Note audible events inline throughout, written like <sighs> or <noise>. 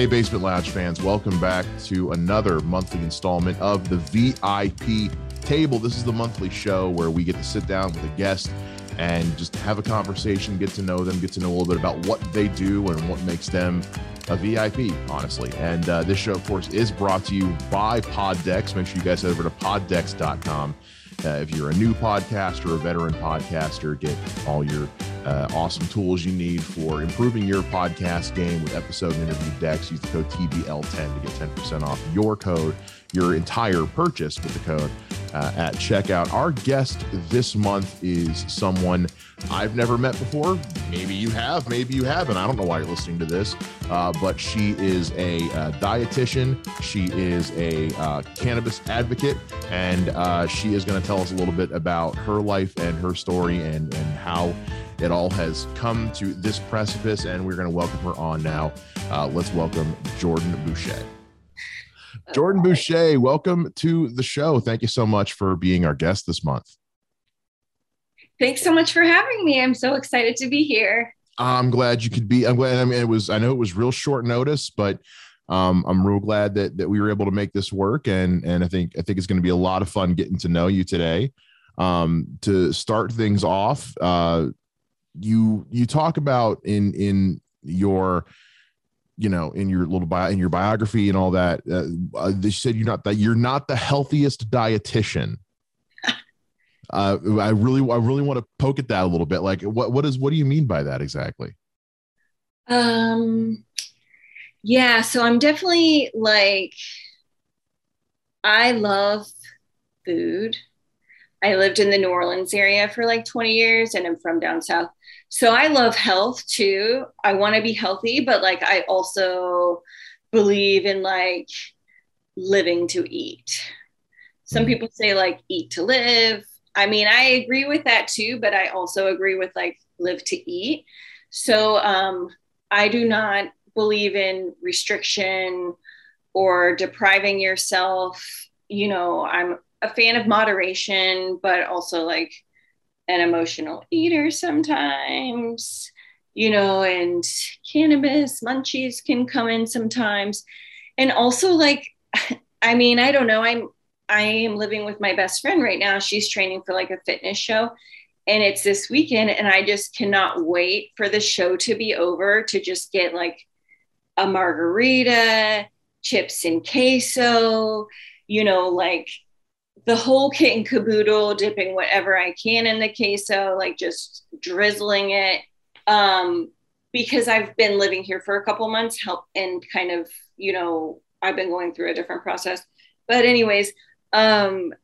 Hey, Basement Lounge fans, welcome back to another monthly installment of the VIP Table. This is the monthly show where we get to sit down with a guest and just have a conversation, get to know them, get to know a little bit about what they do and what makes them a VIP, honestly. And uh, this show, of course, is brought to you by PodDecks. Make sure you guys head over to poddecks.com. Uh, if you're a new podcaster, a veteran podcaster, get all your uh, awesome tools you need for improving your podcast game with episode and interview decks. Use the code TBL10 to get 10% off your code, your entire purchase with the code uh, at checkout. Our guest this month is someone I've never met before. Maybe you have, maybe you haven't. I don't know why you're listening to this, uh, but she is a uh, dietitian. She is a uh, cannabis advocate, and uh, she is going to tell us a little bit about her life and her story and and how it all has come to this precipice. And we're going to welcome her on now. Let's welcome Jordan Boucher. Jordan Boucher, welcome to the show. Thank you so much for being our guest this month. Thanks so much for having me. I'm so excited to be here. I'm glad you could be. I'm glad. I mean, it was. I know it was real short notice, but um, I'm real glad that that we were able to make this work. And and I think I think it's going to be a lot of fun getting to know you today. Um, to start things off, uh, you you talk about in in your you know in your little bio in your biography and all that uh, uh, they said you're not that you're not the healthiest dietitian. <laughs> Uh, i really i really want to poke at that a little bit. Like what what is what do you mean by that exactly? Um yeah so i'm definitely like i love food. I lived in the new orleans area for like 20 years and i'm from down south so I love health too. I want to be healthy, but like I also believe in like living to eat. Some people say like eat to live. I mean, I agree with that too, but I also agree with like live to eat. So um, I do not believe in restriction or depriving yourself. You know, I'm a fan of moderation, but also like an emotional eater sometimes, you know, and cannabis munchies can come in sometimes. And also like <laughs> I mean, I don't know, I'm I am living with my best friend right now. She's training for like a fitness show and it's this weekend and I just cannot wait for the show to be over to just get like a margarita, chips and queso, you know, like the whole kit and caboodle, dipping whatever I can in the queso, like just drizzling it. Um, because I've been living here for a couple months, help and kind of, you know, I've been going through a different process. But anyways, um,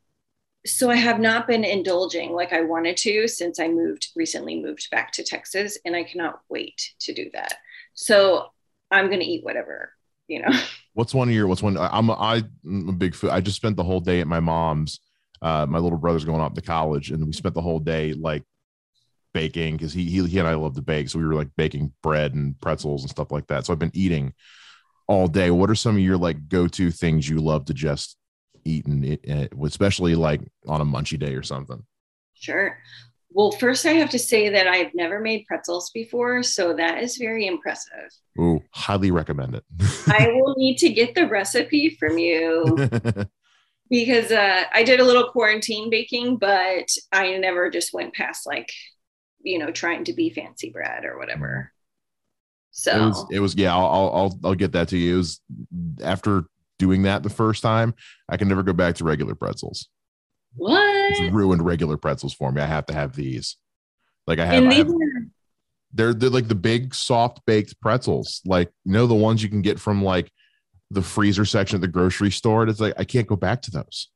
so I have not been indulging like I wanted to since I moved recently moved back to Texas, and I cannot wait to do that. So I'm gonna eat whatever you know. <laughs> What's one of your? What's one? I'm a, I'm a big food. I just spent the whole day at my mom's. Uh, my little brother's going off to college, and we spent the whole day like baking because he, he he and I love to bake, so we were like baking bread and pretzels and stuff like that. So I've been eating all day. What are some of your like go to things you love to just eat and it, especially like on a munchy day or something? Sure. Well, first, I have to say that I've never made pretzels before, so that is very impressive. Ooh, highly recommend it. <laughs> I will need to get the recipe from you <laughs> because uh, I did a little quarantine baking, but I never just went past like, you know, trying to be fancy bread or whatever. So it was, it was yeah, I'll, I'll, I'll get that to you. It was after doing that the first time, I can never go back to regular pretzels. What? It's ruined regular pretzels for me. I have to have these. Like I have, I have they're they're like the big soft baked pretzels, like you know the ones you can get from like the freezer section at the grocery store. And It's like I can't go back to those.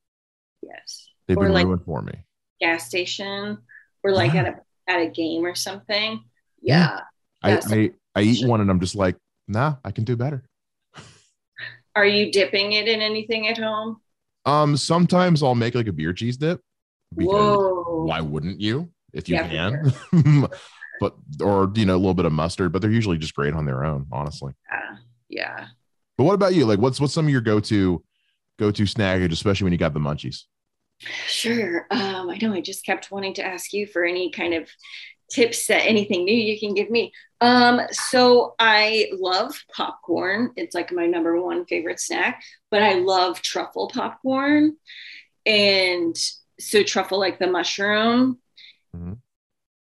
Yes, they've or been like ruined for me. Gas station or like yeah. at a at a game or something. Yeah, yeah. I, I I eat one and I'm just like, nah, I can do better. Are you dipping it in anything at home? Um, sometimes I'll make like a beer cheese dip. Whoa. Why wouldn't you? If you yeah, can. <laughs> but or you know, a little bit of mustard, but they're usually just great on their own, honestly. Yeah. Yeah. But what about you? Like what's what's some of your go-to go-to snackage, especially when you got the munchies? Sure. Um, I know I just kept wanting to ask you for any kind of tips that anything new you can give me. Um, so I love popcorn. It's like my number one favorite snack, but I love truffle popcorn. And so truffle like the mushroom mm-hmm.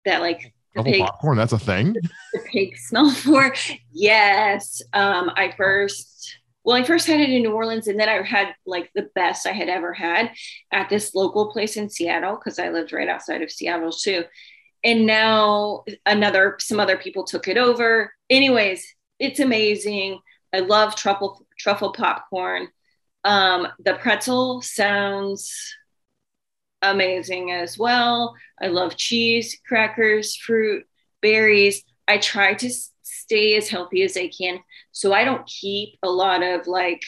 that like truffle pig, popcorn, that's a thing. <laughs> The pig smell for. Yes. Um, I first well, I first had it in New Orleans and then I had like the best I had ever had at this local place in Seattle because I lived right outside of Seattle too. And now another, some other people took it over. Anyways, it's amazing. I love truffle, truffle popcorn. Um, the pretzel sounds amazing as well. I love cheese, crackers, fruit, berries. I try to stay as healthy as I can. So I don't keep a lot of like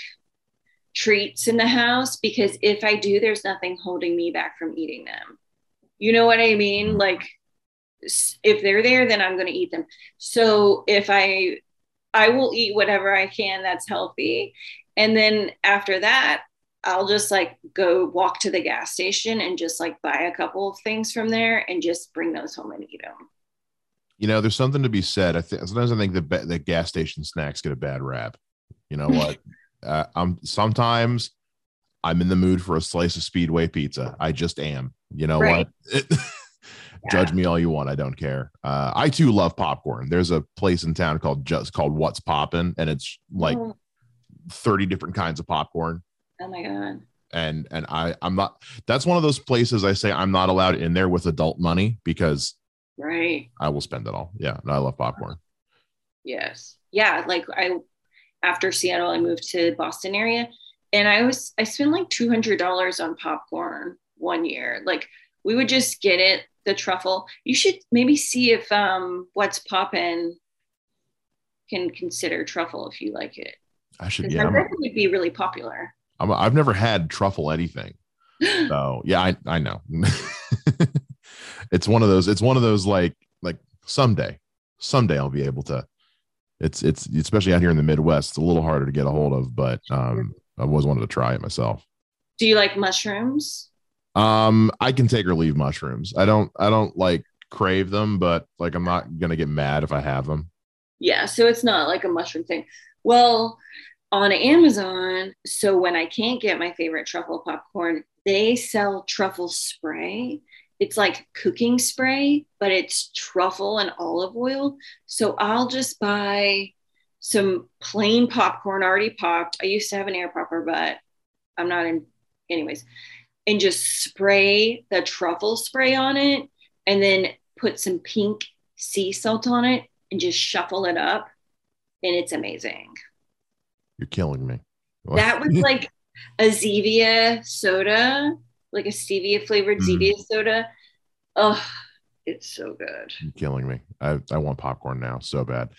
treats in the house because if I do, there's nothing holding me back from eating them. You know what I mean? Mm-hmm. Like if they're there, then I'm going to eat them. So if I, I will eat whatever I can that's healthy. And then after that, I'll just like go walk to the gas station and just like buy a couple of things from there and just bring those home and eat them. You know, there's something to be said. I think sometimes I think the the gas station snacks get a bad rap. You know what? <laughs> uh, I'm sometimes I'm in the mood for a slice of Speedway pizza. I just am. You know right. what? <laughs> yeah. Judge me all you want. I don't care. Uh, I too love popcorn. There's a place in town called just called What's Poppin', and it's like oh. 30 different kinds of popcorn. Oh my god. And and I I'm not. That's one of those places I say I'm not allowed in there with adult money because Right. I will spend it all. Yeah. No, I love popcorn. Yes. Yeah. Like I, after Seattle, I moved to Boston area and I was, I spent like $200 on popcorn one year. Like we would just get it, the truffle. You should maybe see if um what's poppin' can consider truffle if you like it. I should, yeah. Would be really popular. i have never had truffle anything. <laughs> So yeah, I, I know. <laughs> it's one of those it's one of those like like someday someday i'll be able to it's it's especially out here in the midwest it's a little harder to get a hold of but um i always wanted to try it myself do you like mushrooms um i can take or leave mushrooms. I don't i don't like crave them but like i'm not gonna get mad if i have them yeah so it's not like a mushroom thing. Well on amazon so when i can't get my favorite truffle popcorn they sell truffle spray. It's like cooking spray, but it's truffle and olive oil. So I'll just buy some plain popcorn already popped. I used to have an air popper, but I'm not in, anyways, and just spray the truffle spray on it and then put some pink sea salt on it and just shuffle it up. And it's amazing. You're killing me. What? That was like a Zevia soda like a stevia flavored mm. Zevia soda. Oh, it's so good. You're killing me. I, I want popcorn now so bad.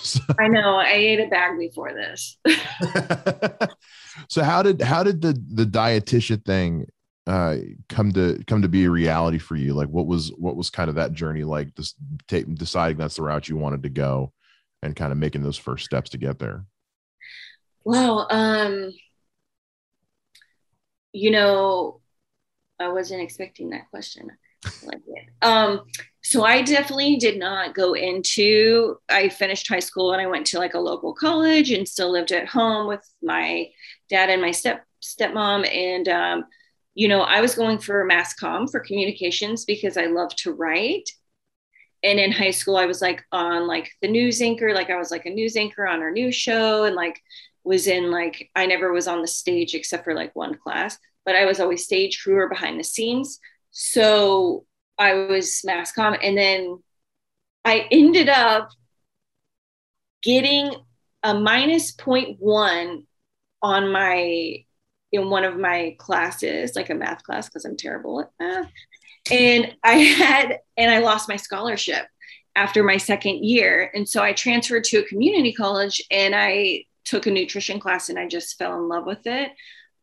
so, I know. I ate a bag before this. <laughs> so how did how did the the dietitian thing uh come to come to be a reality for you? Like what was what was kind of that journey like? Just take, deciding that's the route you wanted to go, and kind of making those first steps to get there. Well, um, you know, I wasn't expecting that question. Like um, so I definitely did not go into. I finished high school and I went to like a local college and still lived at home with my dad and my step stepmom. And um, you know, I was going for mass comm for communications because I love to write. And in high school, I was like on like the news anchor, like I was like a news anchor on our news show, and like was in like I never was on the stage except for like one class but I was always stage crew or behind the scenes. So I was mass comm. And then I ended up getting a minus 0.1 on my in one of my classes, like a math class, because I'm terrible at math. And I had, and I lost my scholarship after my second year. And so I transferred to a community college and I took a nutrition class and I just fell in love with it.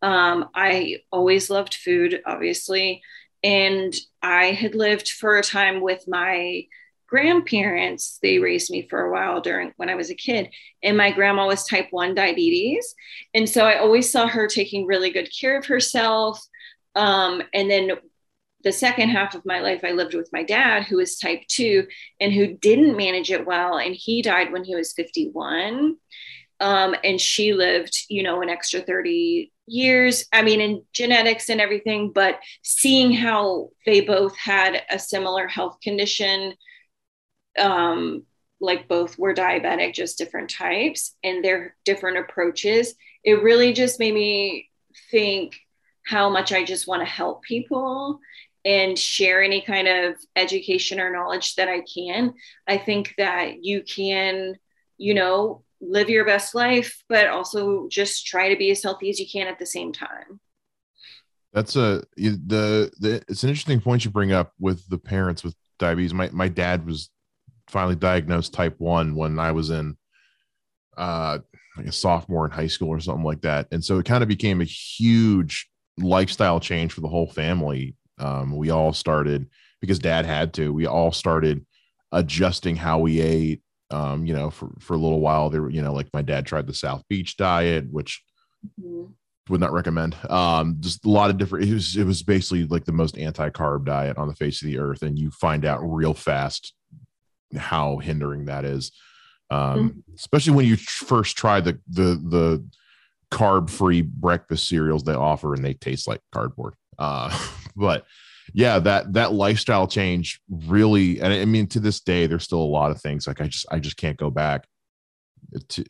Um, I always loved food, obviously. And I had lived for a time with my grandparents. They raised me for a while during when I was a kid. And my grandma was type 1 diabetes. And so I always saw her taking really good care of herself. Um, and then the second half of my life, I lived with my dad, who was type two and who didn't manage it well. And he died when he was 51. Um, and she lived, you know, an extra 30 years. I mean, in genetics and everything, but seeing how they both had a similar health condition, um, like both were diabetic, just different types and their different approaches, it really just made me think how much I just want to help people and share any kind of education or knowledge that I can. I think that you can, you know, live your best life, but also just try to be as healthy as you can at the same time. That's a the the it's an interesting point you bring up with the parents with diabetes. My my dad was finally diagnosed type one when I was in uh like a sophomore in high school or something like that. And so it kind of became a huge lifestyle change for the whole family. Um, we all started because dad had to, we all started adjusting how we ate. Um, you know, for, for a little while there, you know, like my dad tried the South Beach diet, which mm-hmm. would not recommend. Um, just a lot of different, it was, it was basically like the most anti-carb diet on the face of the earth. And you find out real fast how hindering that is um, mm-hmm. especially when you first try the the the carb free breakfast cereals they offer and they taste like cardboard uh, <laughs> but yeah that that lifestyle change really and i mean to this day there's still a lot of things like i just i just can't go back to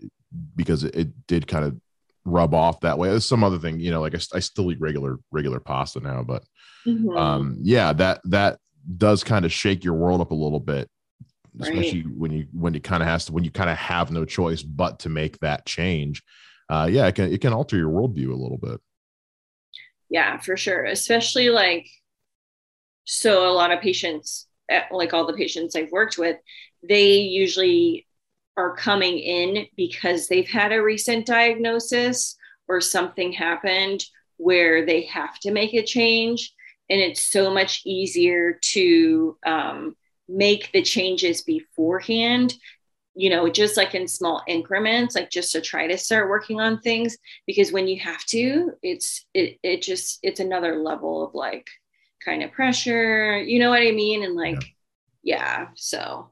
because it, it did kind of rub off that way there's some other thing you know like I, I still eat regular regular pasta now but mm-hmm. um yeah that that does kind of shake your world up a little bit especially right. when you when you kind of has to when you kind of have no choice but to make that change uh yeah it can it can alter your worldview a little bit yeah for sure especially like so a lot of patients eh, like all the patients i've worked with they usually are coming in because they've had a recent diagnosis or something happened where they have to make a change. And it's so much easier to um, make the changes beforehand you know just like in small increments like just to try to start working on things. Because when you have to it's it, it just it's another level of like kind of pressure you know what i mean? And like yeah, yeah so.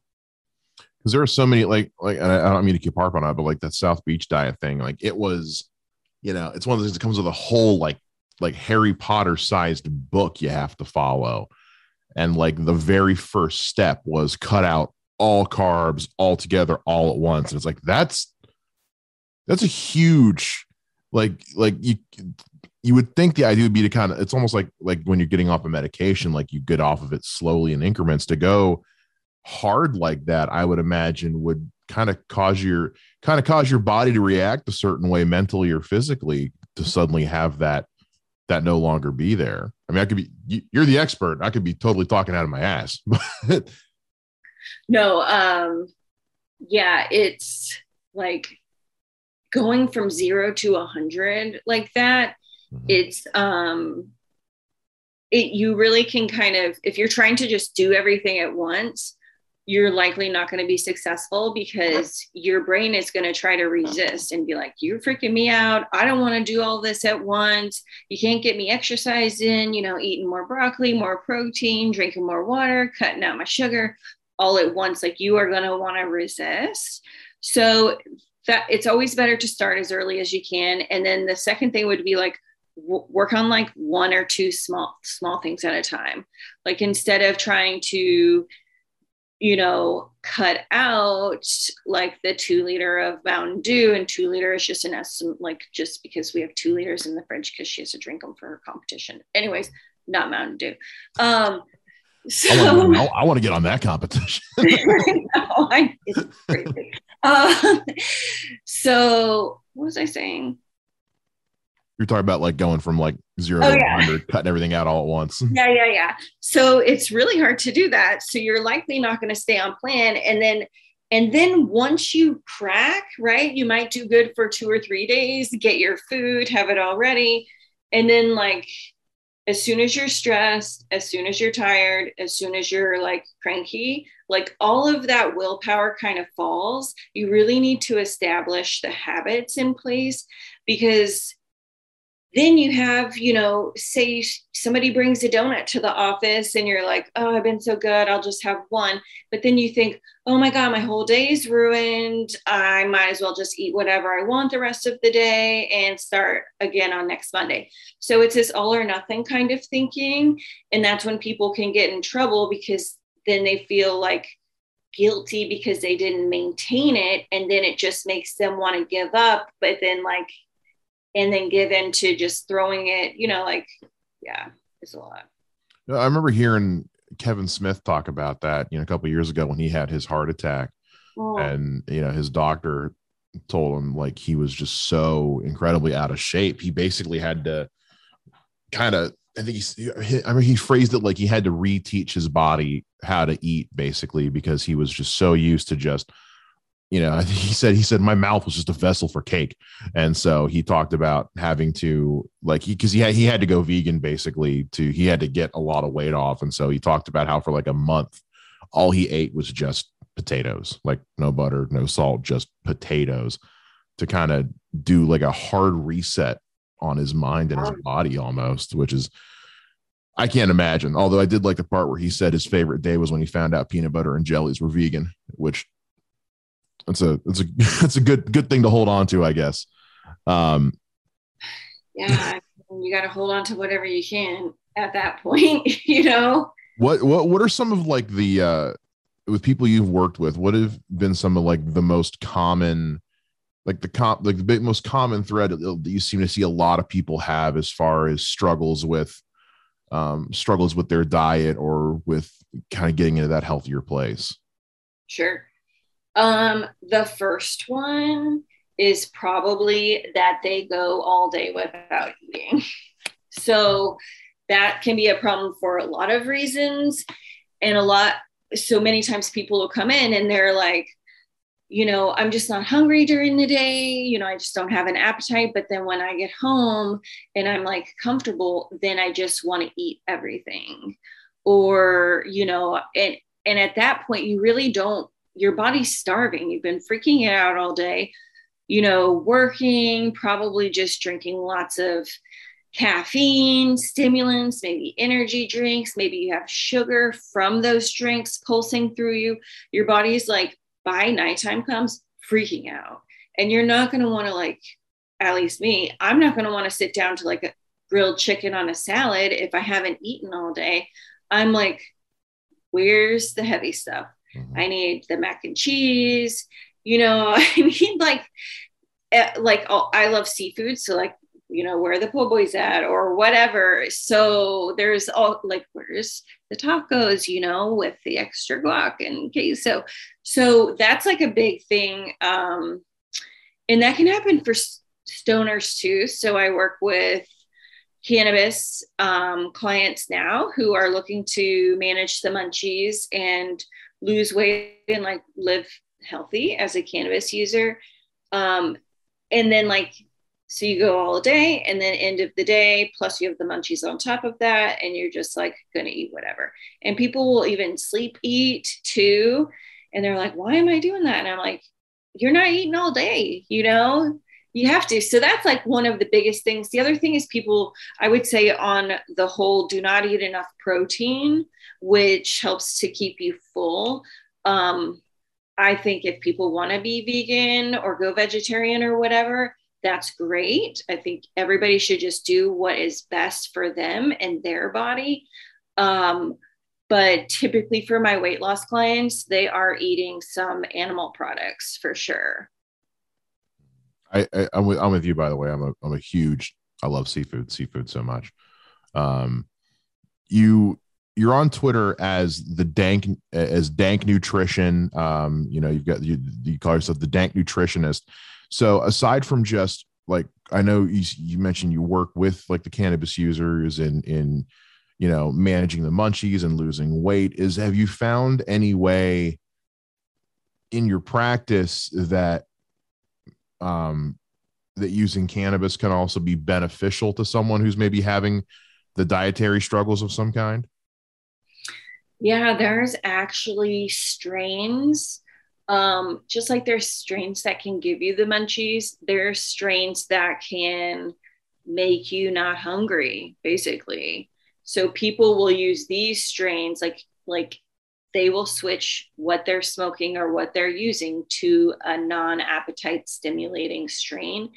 Because there are so many like like I don't mean to keep harping on it, but like that south beach diet thing like it was you know it's one of those things that comes with a whole like like harry potter sized book you have to follow. And like the very first step was cut out all carbs all together all at once. And it's like that's that's a huge like like you you would think the idea would be to kind of it's almost like like when you're getting off a medication like you get off of it slowly in increments to go hard like that i would imagine would kind of cause your kind of cause your body to react a certain way mentally or physically to suddenly have that that no longer be there. I mean, I could be, you're the expert. I could be totally talking out of my ass. <laughs> but no, um, yeah, it's like going from zero to a hundred like that. Mm-hmm. It's, um, it, you really can kind of, if you're trying to just do everything at once, you're likely not going to be successful because your brain is going to try to resist and be like, You're freaking me out. I don't want to do all this at once. You can't get me exercise in, you know, eating more broccoli, more protein, drinking more water, cutting out my sugar all at once. Like you are going to want to resist. So that it's always better to start as early as you can. And then the second thing would be like, work on like one or two small small things at a time like instead of trying to you know, cut out like the two liter of Mountain Dew, and two liter is just an estimate, like just because we have two liters in the fridge because she has to drink them for her competition. Anyways, not Mountain Dew. Um, so I want to get on that competition. no, <laughs> I, it's crazy. <laughs> Uh, <laughs> so what was I saying? You're talking about like going from like zero oh, to yeah. 100, cutting everything out all at once. <laughs> Yeah, yeah, yeah. So it's really hard to do that. So you're likely not going to stay on plan. And then, and then once you crack, right, you might do good for two or three days, get your food, have it all ready. And then, like, as soon as you're stressed, as soon as you're tired, as soon as you're like cranky, like all of that willpower kind of falls. You really need to establish the habits in place because then you have, you know, say somebody brings a donut to the office and you're like, oh, I've been so good. I'll just have one. But then you think, oh my God, my whole day is ruined. I might as well just eat whatever I want the rest of the day and start again on next Monday. So it's this all or nothing kind of thinking. And that's when people can get in trouble because then they feel like guilty because they didn't maintain it. And then it just makes them want to give up. But then, like, and then give in to just throwing it, you know, like, yeah, it's a lot. I remember hearing Kevin Smith talk about that, you know, a couple years ago when he had his heart attack. Oh. And, you know, his doctor told him like he was just so incredibly out of shape. He basically had to kind of, I think he, I mean, he phrased it like he had to reteach his body how to eat basically because he was just so used to just you know <laughs> he said he said my mouth was just a vessel for cake. And so he talked about having to like he because he had he had to go vegan basically to he had to get a lot of weight off. And so he talked about how for like a month all he ate was just potatoes like no butter no salt just potatoes to kind of do like a hard reset on his mind and his body almost which is I can't imagine. Although I did like the part where he said his favorite day was when he found out peanut butter and jellies were vegan, which it's a it's a <laughs> it's a good good thing to hold on to, I guess. Um, yeah, <laughs> you got to hold on to whatever you can at that point, <laughs> you know. What what what are some of like the uh with people you've worked with? What have been some of like the most common like the comp like the most common thread that you seem to see a lot of people have as far as struggles with um struggles with their diet or with kind of getting into that healthier place sure um, the first one is probably that they go all day without eating. <laughs> So that can be a problem for a lot of reasons. And a lot, so many times people will come in and they're like, you know, I'm just not hungry during the day. You know, I just don't have an appetite. But then when I get home and I'm like comfortable, then I just want to eat everything. Or, you know, and and at that point you really don't your body's starving. You've been freaking it out all day, you know, working, probably just drinking lots of caffeine, stimulants, maybe energy drinks, maybe you have sugar from those drinks pulsing through you. Your body's like, by nighttime comes, freaking out. And you're not going to want to, like, at least me, I'm not going to want to sit down to like a grilled chicken on a salad if I haven't eaten all day. I'm like, where's the heavy stuff? Mm-hmm. I need the mac and cheese. You know, <laughs> I need like, eh, like oh, I love seafood, so like you know where the po' boys at or whatever. So there's all like where's the tacos, you know, with the extra guac and queso. So that's like a big thing, um, and that can happen for stoners too. So I work with cannabis um, clients now who are looking to manage the munchies and lose weight and like live healthy as a cannabis user. Um, and then like so you go all day and then end of the day plus you have the munchies on top of that and you're just like gonna eat whatever. And people will even sleep eat too. And they're like why am i doing that? And i'm like you're not eating all day you know you have to so that's like one of the biggest things the other thing is people i would say on the whole do not eat enough protein which helps to keep you full. Um, I think if people want to be vegan or go vegetarian or whatever, that's great. I think everybody should just do what is best for them and their body. Um, but typically for my weight loss clients, they are eating some animal products for sure. I, I am with, I'm with you by the way. I'm a I'm a huge I love seafood seafood so much. Um, you you're on Twitter as the dank as dank nutrition. Um, you know, you've got you, you call yourself the dank nutritionist. So aside from just like I know you you mentioned you work with like the cannabis users in in you know managing the munchies and losing weight is have you found any way in your practice that um that using cannabis can also be beneficial to someone who's maybe having the dietary struggles of some kind yeah, there's actually strains. Um, just like there's strains that can give you the munchies, there's strains that can make you not hungry, basically. So people will use these strains like like they will switch what they're smoking or what they're using to a non-appetite stimulating strain.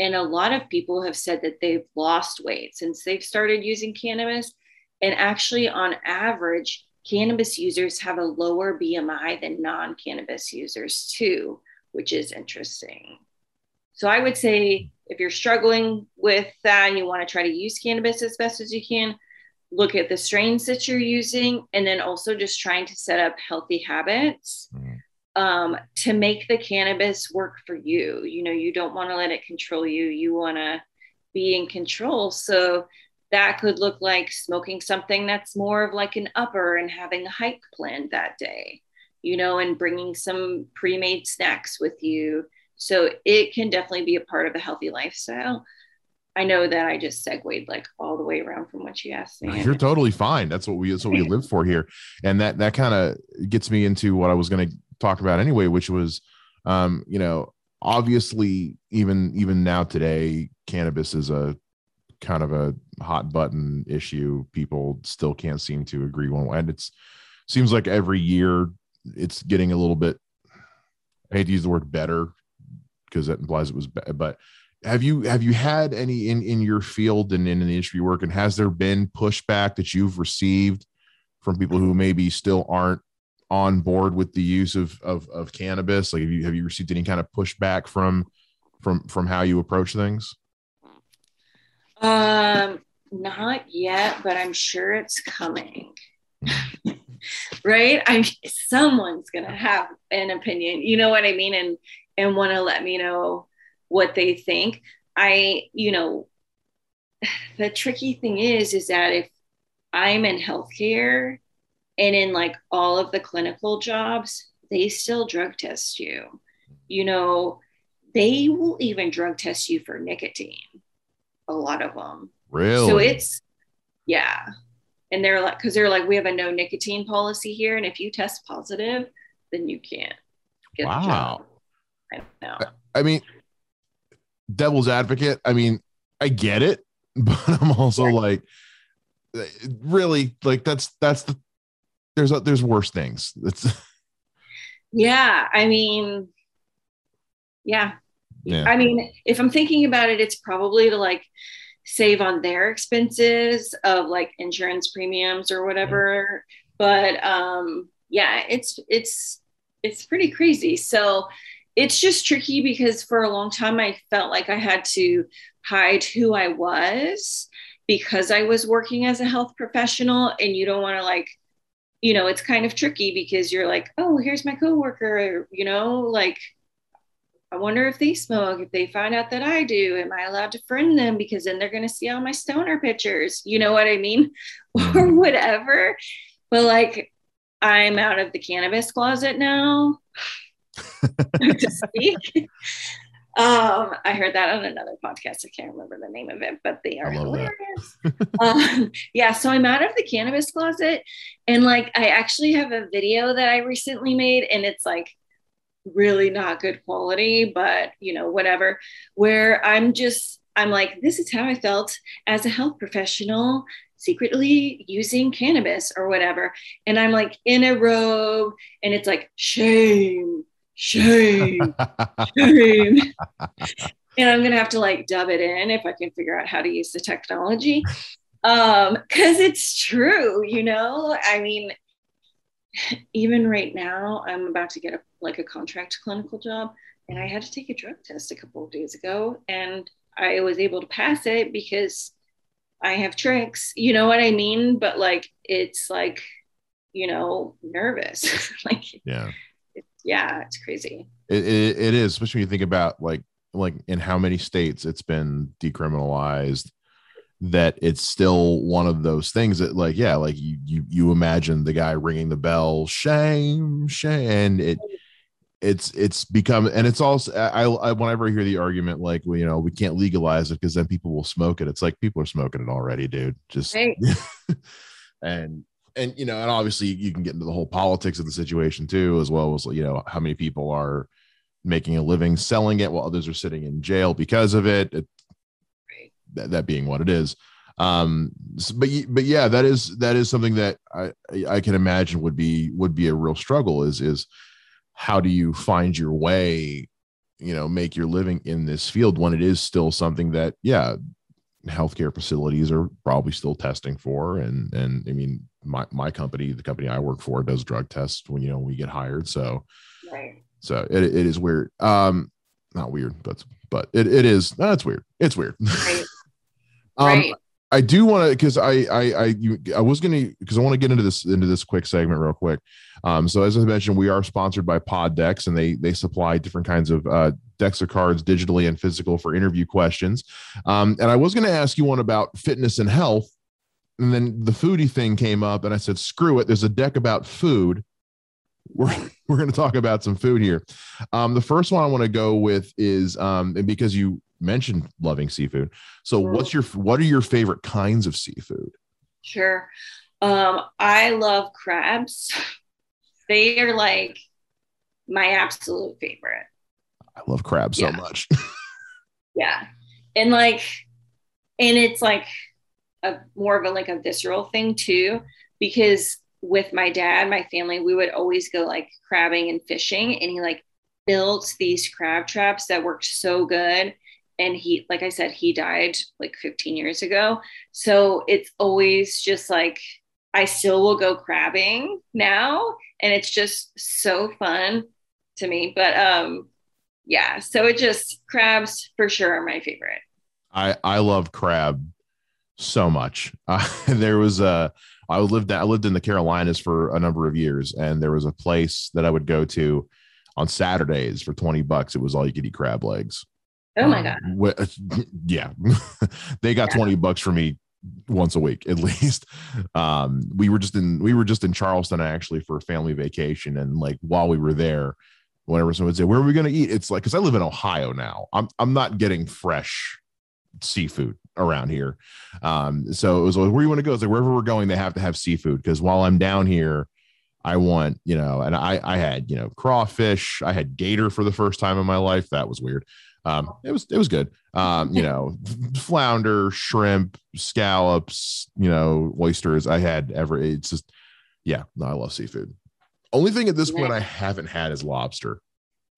And a lot of people have said that they've lost weight since they've started using cannabis. And actually, on average, cannabis users have a lower BMI than non cannabis users, too, which is interesting. So I would say if you're struggling with that and you want to try to use cannabis as best as you can, look at the strains that you're using and then also just trying to set up healthy habits mm. um, to make the cannabis work for you. You know, you don't want to let it control you, you want to be in control. So that could look like smoking something that's more of like an upper and having a hike planned that day, you know, and bringing some pre made snacks with you. So it can definitely be a part of a healthy lifestyle. I know that I just segued like all the way around from what you asked me. You're totally fine. That's what we that's what we <laughs> live for here. And that that kind of gets me into what I was going to talk about anyway, which was um, you know, obviously even even now today cannabis is a kind of a hot button issue people still can't seem to agree on and it's seems like every year it's getting a little bit i hate to use the word better because that implies it was bad but have you have you had any in in your field and in, the industry work and has there been pushback that you've received from people who maybe still aren't on board with the use of of, of cannabis like have you have you received any kind of pushback from from from how you approach things um, not yet, but I'm sure it's coming. <laughs> right? I'm someone's gonna have an opinion. You know what I mean? And and want to let me know what they think. I, you know, <sighs> the tricky thing is, is that if I'm in healthcare and in like all of the clinical jobs, they still drug test you. You know, they will even drug test you for nicotine a lot of them. Really? So it's, yeah. And they're like, because they're like, we have a no nicotine policy here. And if you test positive, then you can't get wow. the job. I know. I mean, devil's advocate. I mean, I get it, <laughs> but I'm also like, really, like that's that's the there's a, there's worse things. That's <laughs> yeah. I mean, yeah, yeah. I mean, if I'm thinking about it, it's probably to like save on their expenses of like insurance premiums or whatever. But um yeah, it's it's it's pretty crazy. So it's just tricky because for a long time I felt like I had to hide who I was because I was working as a health professional and you don't want to like you know, it's kind of tricky because you're like, oh, here's my coworker, you know, like I wonder if they smoke, if they find out that I do, am I allowed to friend them? Because then they're going to see all my stoner pictures. You know what I mean? <laughs> or mm-hmm. whatever. But like, I'm out of the cannabis closet now, <laughs> to speak. Um, I heard that on another podcast. I can't remember the name of it, but they are hilarious. um, yeah, so I'm out of the cannabis closet, and like I actually have a video that I recently made, and it's like really not good quality, but you know, whatever, where I'm just, I'm like, this is how I felt as a health professional secretly using cannabis or whatever. And I'm like in a robe and it's like, shame, shame, <laughs> shame. and I'm gonna have to like dub it in if I can figure out how to use the technology. Um, because it's true, you know. I mean, even right now, I'm about to get a like a contract clinical job, and I had to take a drug test a couple of days ago, and I was able to pass it because I have tricks. You know what I mean? But like, it's like, you know, nervous. <laughs> like, yeah, yeah, it's crazy. It, it, it is, especially when you think about like like in how many states it's been decriminalized that it's still one of those things that like yeah like you you you imagine the guy ringing the bell shame shame and it it's it's become and it's also I, I whenever I hear the argument like well, you know we can't legalize it because then people will smoke it it's like people are smoking it already dude just right. <laughs> and and you know and obviously you can get into the whole politics of the situation too as well as you know how many people are making a living selling it while others are sitting in jail because of it, it that, that being what it is. Um, but but yeah, that is that is something that I I can imagine would be would be a real struggle. Is is how do you find your way you know make your living in this field when it is still something that yeah healthcare facilities are probably still testing for. And and i mean my my company the company i work for does drug tests when you know we get hired. So right. so it, it is weird. Um not weird but but it, it is that's weird. It's weird. Right. <laughs> Um right I do want to because I I I you, I was gonna because I want to get into this into this quick segment real quick. Um, so as I mentioned, we are sponsored by Pod Decks, and they they supply different kinds of uh, decks of cards, digitally and physical, for interview questions. Um, and I was going to ask you one about fitness and health, and then the foodie thing came up, and I said, screw it. There's a deck about food. We're <laughs> we're going to talk about some food here. Um, the first one I want to go with is um, and because you mentioned loving seafood. So Mhm. what's your what are your favorite kinds of seafood? Sure. Um, I love crabs. <laughs> They are like my absolute favorite. I love crab so much. <laughs> Yeah. And like, and it's like a more of a like a visceral thing too, because with my dad, my family, we would always go like crabbing and fishing, and he like built these crab traps that worked so good. And he, like I said, he died like 15 years ago. So it's always just like, I still will go crabbing now. And it's just so fun to me. But um, yeah, so it just crabs for sure are my favorite. I I love crab so much. <laughs> Uh, there was a I lived I lived in the Carolinas for a number of years, and there was a place that I would go to on Saturdays for twenty bucks. It was all you could eat crab legs. Oh my Um, god. wh- <laughs> yeah, <laughs> they got Yeah. twenty bucks for me once a week <laughs> at least. Um, we were just in we were just in Charleston actually for a family vacation, and like while we were there, whenever someone would say, "Where are we going to eat?" It's like because I live in Ohio now. I'm I'm not getting fresh seafood around here. Um, so it was like, where you want to go? It's like wherever we're going, they have to have seafood because while I'm down here. I want, you know, and I I had, you know, crawfish. I had gator for the first time in my life. That was weird. Um, it was it was good. Um, you know, <laughs> flounder, shrimp, scallops, you know, oysters. I had ever. It's just, yeah. No, I love seafood. Only thing at this point I haven't had is lobster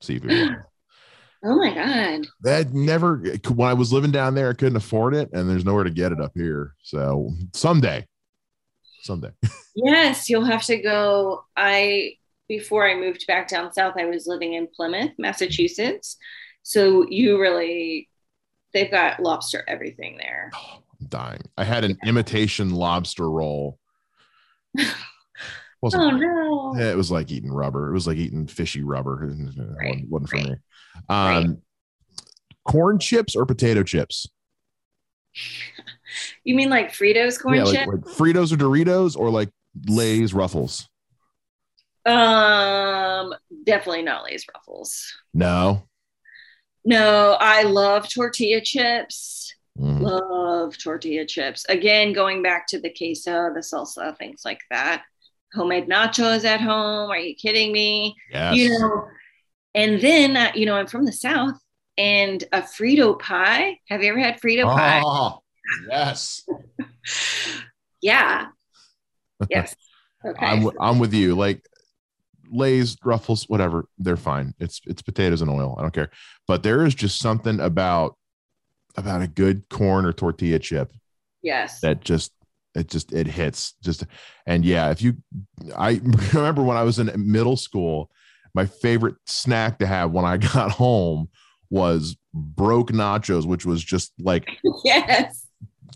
seafood. <gasps> Oh my god. that never when I was living down there, I couldn't afford it, and there's nowhere to get it up here. So someday, someday. <laughs> Yes, you'll have to go. I before I moved back down south, I was living in Plymouth, Massachusetts. So you really they've got lobster everything there. <sighs> Oh, I'm dying. I had an imitation lobster roll. <laughs> Wasn't Oh no. Yeah, it was like eating rubber. It was like eating fishy rubber. <laughs> It wasn't- Right, for right, me. Um, corn chips or potato chips? <laughs> You mean like Fritos corn yeah, like, like Fritos or Doritos or like Lay's Ruffles. Um, definitely not Lay's Ruffles. No. No, I love tortilla chips. Mhm. Love tortilla chips. Again, going back to the queso, the salsa, things like that. Homemade nachos at home. Are you kidding me? Yes. You know, and then, uh, you know, I'm from the South and a Frito pie. Have you ever had Frito pie? Oh, yes. <laughs> Yeah. Yes. <laughs> Okay. I'm I'm with you. Like Lay's, Ruffles, whatever, they're fine. It's it's potatoes and oil. I don't care. But there is just something about about a good corn or tortilla chip yes. that just it just it hits just and yeah if you i <laughs> remember when i was in middle school my favorite snack to have when i <laughs> got home was broke nachos which was just like <laughs> yes.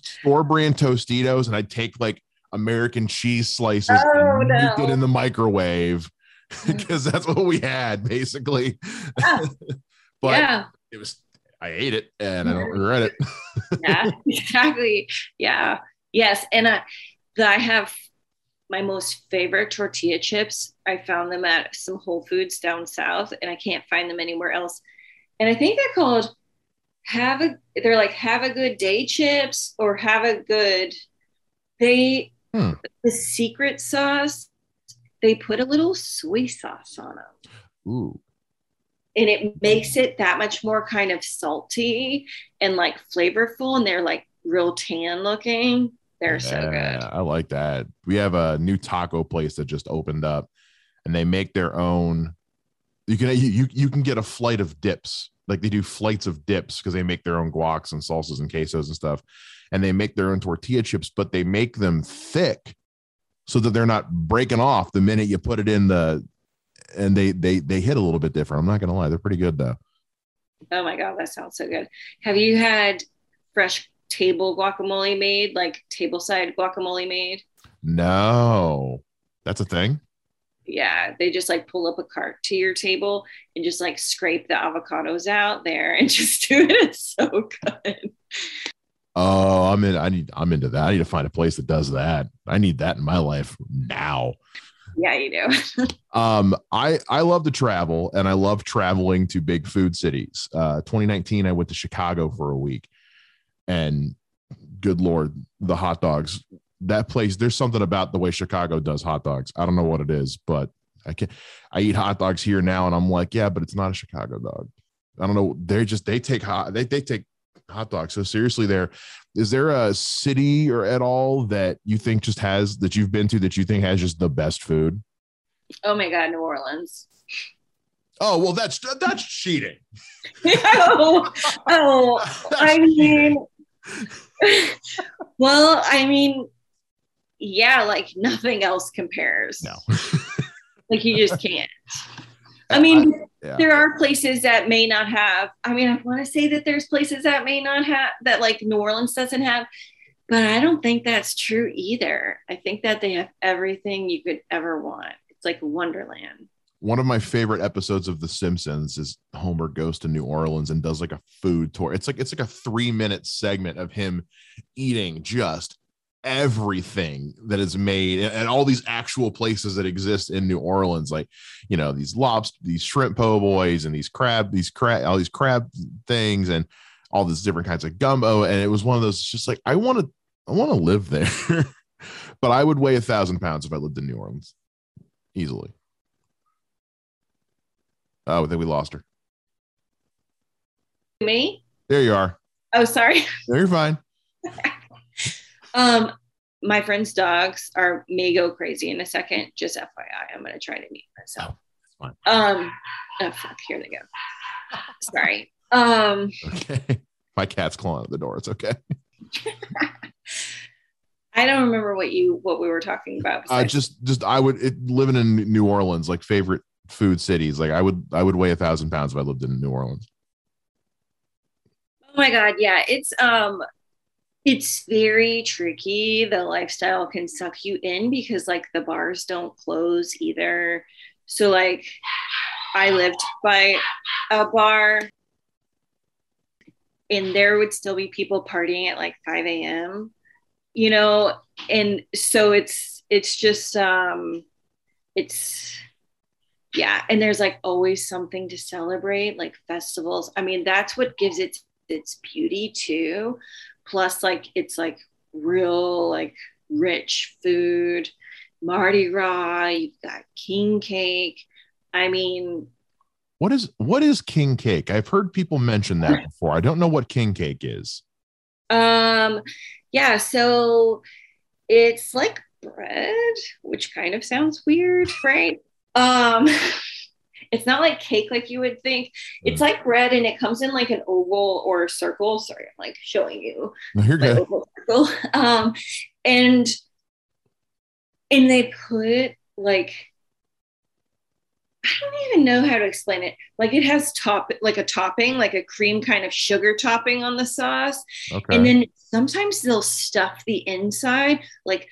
store brand tostitos and i'd take like american cheese slices Oh, and no. it in the microwave <laughs> because that's what we had basically Yeah. <laughs> but yeah. it was i ate it and i don't mm-hmm. regret it <laughs> yeah, exactly. Yeah. Yes. And I, the, I have my most favorite tortilla chips. I found them at some Whole Foods down south, and I can't find them anywhere else. And I think they're called have a. They're like have a good day chips or have a good. They Hmm. the secret sauce. They put a little soy sauce on them. ooh and it makes it that much more kind of salty and like flavorful and they're like real tan looking they're so good I like that. We have a new taco place that just opened up, and they make their own. You can you, you can get a flight of dips. Like they do flights of dips because they make their own guacs and salsas and quesos and stuff, and they make their own tortilla chips, but they make them thick so that they're not breaking off the minute you put it in the. And they they they hit a little bit different. I'm not gonna lie, they're pretty good though. oh my god that sounds so good have you had fresh table guacamole made like table side guacamole made No, that's a thing. yeah they just like pull up a cart to your table and just like scrape the avocados out there and <laughs> just do it it's so good Oh, I'm in. I need. I'm into that. I need to find a place that does that. I need that in my life now. yeah you do <laughs> Um, I I love to travel, and I love traveling to big food cities. Uh, 2019, I went to Chicago for a week, and good lord, the hot dogs. That place, there's something about the way Chicago does hot dogs. I don't know what it is, but I can. I eat hot dogs here now, and I'm like, yeah, but it's not a Chicago dog. I don't know. They're just they take hot. They they take hot dogs so seriously. There is there a city or at all that you think just has that you've been to that you think has just the best food? oh my god new orleans Oh well, that's that's cheating. <laughs> <laughs> oh, oh I mean, <laughs> well, I mean, yeah, like nothing else compares. No. Like you just can't. I mean, Yeah. there are places that may not have. I mean, I want to say that there's places that may not have that, like New Orleans doesn't have, but I don't think that's true either. I think that they have everything you could ever want. It's like Wonderland. One of my favorite episodes of The Simpsons is Homer goes to New Orleans and does like a food tour. It's like it's like a three minute segment of him eating just everything that is made and, all these actual places that exist in New Orleans, like you know these lobster, these shrimp po' boys, and these crab, these crab, all these crab things, and all these different kinds of gumbo. And it was one of those just like I want to, I want to live there, <laughs> but I would weigh a thousand pounds if I lived in New Orleans, easily. Oh, I think we lost her. Me? There you are. Oh, sorry. No, you're fine. <laughs> Um, my friend's dogs are may go crazy in a second. Just FYI, I'm gonna try to mute myself. fine. Um, oh fuck, here they go. Sorry. Um, Okay. <laughs> My cat's clawing at the door. It's okay. <laughs> I don't remember what you what we were talking about. Uh, just, just I would it, living in New Orleans, like favorite food cities. Like I would, I would weigh a thousand pounds if I lived in New Orleans. oh my god, yeah, it's um, it's very tricky. The lifestyle can suck you in because like the bars don't close either. So like, I lived by a bar and there would still be people partying at like 5 a.m you know and so it's it's just um it's yeah and there's like always something to celebrate like festivals i mean that's what gives it its beauty too plus like it's like real like rich food mardi gras you've got king cake i mean What is what is king cake? I've heard people mention that <laughs> before. I don't know what king cake is. Um, yeah, so it's like bread, which kind of sounds weird, right? Um, <laughs> it's not like cake like you would think. It's like bread and it comes in like an oval or a circle. Sorry, I'm like showing you No, you're good. oval circle. <laughs> Um, and and they put like I don't even know how to explain it. Like it has top like a topping, like a cream kind of sugar topping on the sauce. Okay. And then sometimes they'll stuff the inside like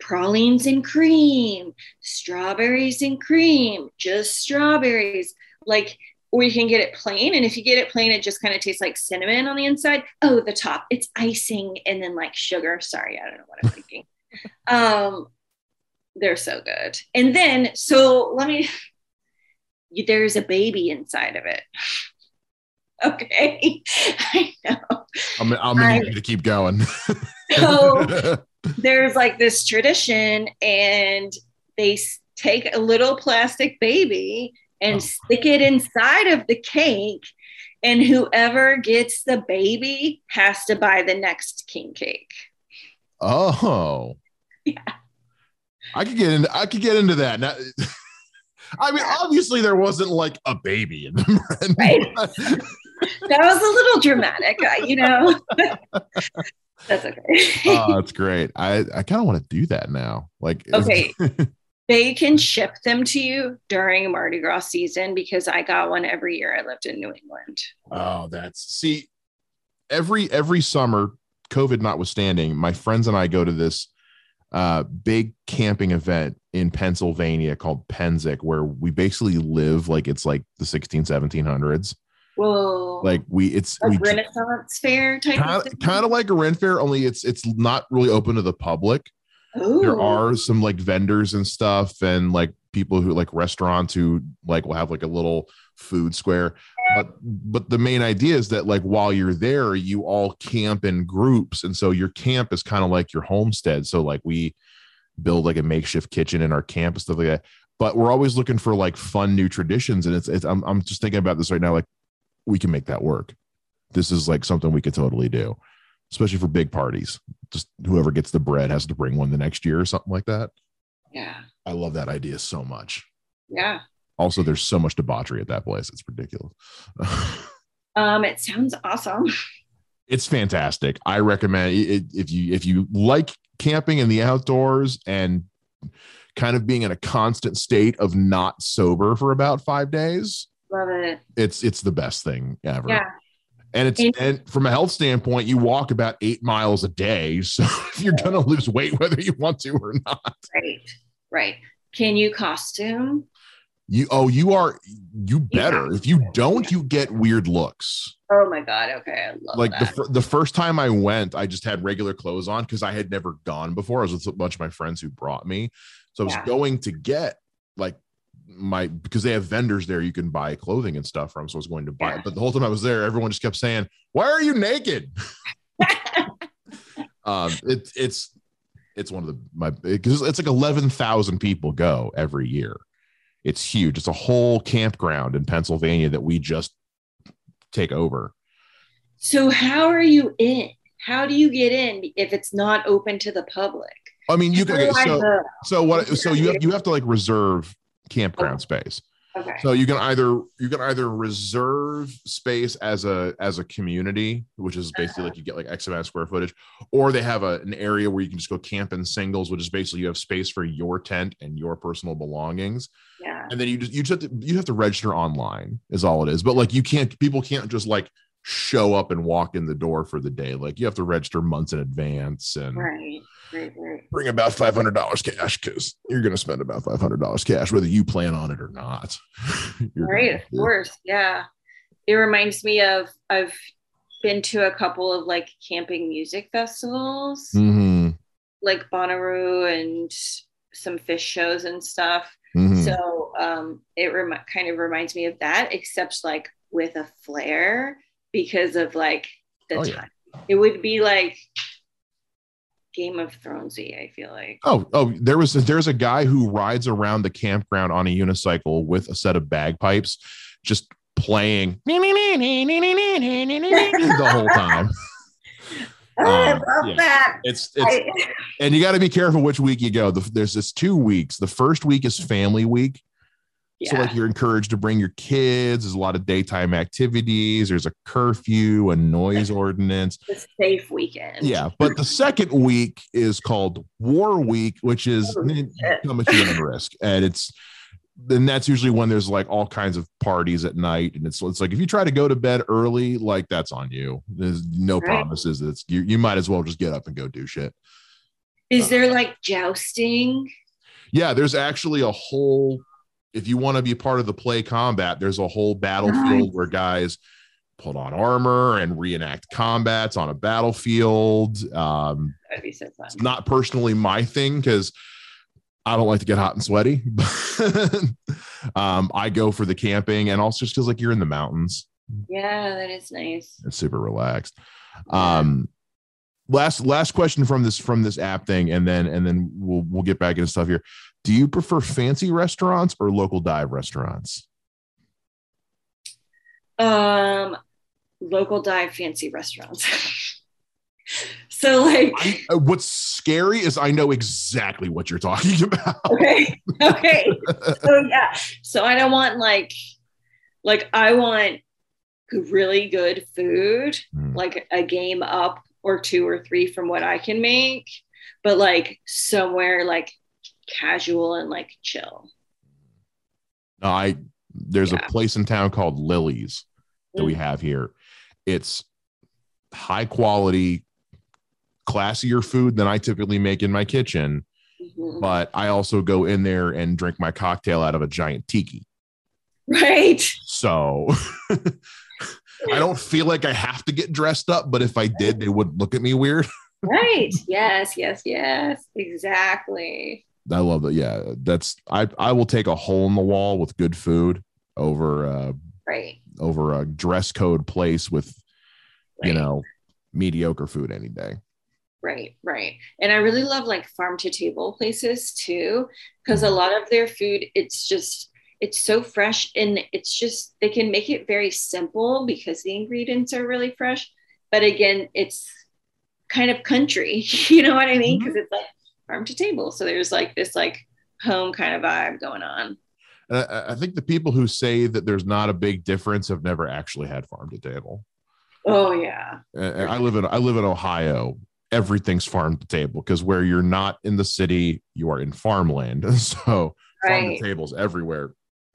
pralines and cream, strawberries and cream, just strawberries. Like, or you can get it plain. And if you get it plain, it just kind of tastes like cinnamon on the inside. Oh, the top, it's icing and then like sugar. Sorry, I don't know what I'm thinking. <laughs> um, they're so good. And then, so let me, there's a baby inside of it. <laughs> Okay. <laughs> I know. I'm, I'm you to keep going. So there's like this tradition, and they take a little plastic baby and oh. stick it inside of the cake. And whoever gets the baby has to buy the next king cake. Oh. <laughs> Yeah. I could get into I could get into that. Now, <laughs> I mean, obviously there wasn't like a baby in them. Right. <laughs> that was a little dramatic, you know. That's okay. oh, that's <laughs> great. I I kind of want to do that now. Like, okay. <laughs> they can ship them to you during Mardi Gras season because I got one every year I lived in New England. Oh, that's see every every summer, COVID notwithstanding, my friends and I go to this uh, big camping event in Pennsylvania called Pennsic, where we basically live like it's like the 16, 1700s. Whoa. Like we, it's a we, Renaissance fair type kind of, kind of like a Ren fair, only it's it's not really open to the public. Ooh. There are some like vendors and stuff, and like people who like restaurants who like will have like a little food square. But but the main idea is that like while you're there, you all camp in groups, and so your camp is kind of like your homestead. So like we build like a makeshift kitchen in our camp and stuff like that. But we're always looking for like fun new traditions, and it's, it's I'm I'm just thinking about this right now. Like we can make that work. This is like something we could totally do, especially for big parties. Just whoever gets the bread has to bring one the next year or something like that. Yeah. I love that idea so much. Yeah. Also, there's so much debauchery at that place. It's ridiculous. <laughs> um, it sounds awesome. It's fantastic. I recommend it if you if you like camping in the outdoors and kind of being in a constant state of not sober for about five days Love it. It's it's the best thing ever. Yeah. And it's and, and from a health standpoint, you walk about eight miles a day. <laughs> So if you're gonna lose weight whether you want to or not. Right. Right. Can you costume? You oh you are you better. Yeah. If you don't, you get weird looks. Oh my god. Okay. like that. the the first time I went, I just had regular clothes on because I had never gone before. I was with a bunch of my friends who brought me. So I was yeah. going to get like my because they have vendors there you can buy clothing and stuff from. So I was going to buy it. But the whole time I was there, everyone just kept saying, Why are you naked? <laughs> um it, it's it's one of the my because it's like 11,000 people go every year. It's huge. It's a whole campground in Pennsylvania that we just take over. So how are you in? How do you get in if it's not open to the public? I mean, you can. So, so what? So you have you have to like reserve campground space. Okay. So you can either you can either reserve space as a as a community, which is basically uh-huh. like you get like X amount of square footage, or they have a, an area where you can just go camp in singles, which is basically you have space for your tent and your personal belongings. Yeah. And then you just you just have to, you have to register online is all it is. But like you can't people can't just like show up and walk in the door for the day. Like you have to register months in advance and right bring about five hundred dollars cash because you're going to spend about five hundred dollars cash whether you plan on it or not. <laughs> right, of course, yeah. It reminds me of I've been to a couple of like camping music festivals, mm-hmm. like Bonnaroo and some Phish shows and stuff. Mm-hmm. So um, it rem- kind of reminds me of that, except like with a flair because of like the oh, time. Yeah. It would be like Game of Thronesy. I feel like. Oh, oh, there was there's a guy who rides around the campground on a unicycle with a set of bagpipes, just playing the whole time. Um, I love yeah. that. It's it's I, and you got to be careful which week you go. The, there's this two weeks. The first week is family week, yeah. So like you're encouraged to bring your kids. There's a lot of daytime activities. There's a curfew, a noise <laughs> ordinance. A safe weekend. Yeah, but the second week is called War Week, which is oh, how much you risk, and it's then that's usually when there's like all kinds of parties at night, and it's it's like if you try to go to bed early, like that's on you. There's no right. promises. It's you. You might as well just get up and go do shit. Is uh, there like jousting? Yeah, there's actually a whole if you want to be part of the play combat, there's a whole battlefield where guys put on armor and reenact combats on a battlefield. Um, That'd be so fun. It's not personally my thing because I don't like to get hot and sweaty. <laughs> um, I go for the camping and also just because like you're in the mountains. Yeah, that is nice. It's super relaxed. Um, last last question from this from this app thing, and then and then we'll we'll get back into stuff here. Do you prefer fancy restaurants or local dive restaurants? Um, local dive fancy restaurants. <laughs> so like I, uh, what's scary is I know exactly what you're talking <laughs> about. okay okay so yeah so i don't want like like i want really good food Mm. like a game up or two or three from what i can make but like somewhere like casual and like chill No, I there's Yeah. a place in town called Lily's that we Mm. have here. It's high quality, classier food than I typically make in my kitchen, Mhm. but I also go in there and drink my cocktail out of a giant tiki. right So <laughs> I don't feel like I have to get dressed up, but if I did, they would look at me weird. <laughs> right yes yes yes exactly I love that. Yeah, that's I I will take a hole in the wall with good food over uh right over a dress code place with you know mediocre food any day. Right, right. And I really love like farm to table places too, because a lot of their food, it's just, it's so fresh and it's just, they can make it very simple because the ingredients are really fresh. But again, it's kind of country, <laughs> you know what I mean? Because it's like farm to table. So there's like this like home kind of vibe going on. And I, think the people who say that there's not a big difference have never actually had farm to table. Oh, yeah. And I live in I live in Ohio. Everything's farm to table because where you're not in the city, you are in farmland. <laughs> So farm Right, to tables everywhere.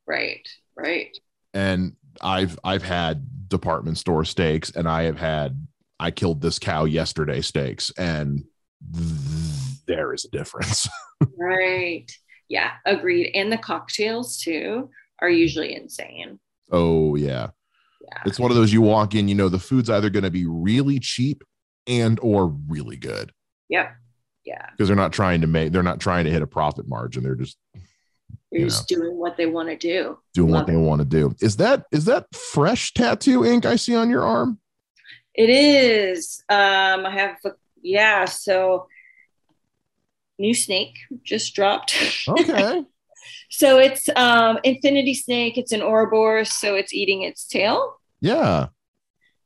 right, right. And I've I've had department store steaks, and I have had I killed this cow yesterday steaks, and th- there is a difference. <laughs> Right. Yeah, agreed. And the cocktails too are usually insane. oh yeah. Yeah. It's one of those you walk in, you know, the food's either going to be really cheap and or really good Yep. Yeah. because they're not trying to make they're not trying to hit a profit margin. They're just They're just doing what they want to do. doing Love what they want to do. Is that is that fresh tattoo ink I see on your arm? It is. Um, I have, yeah. So, new snake just dropped. Okay. <laughs> so it's um, Infinity Snake. It's an Ouroboros, so it's eating its tail. yeah.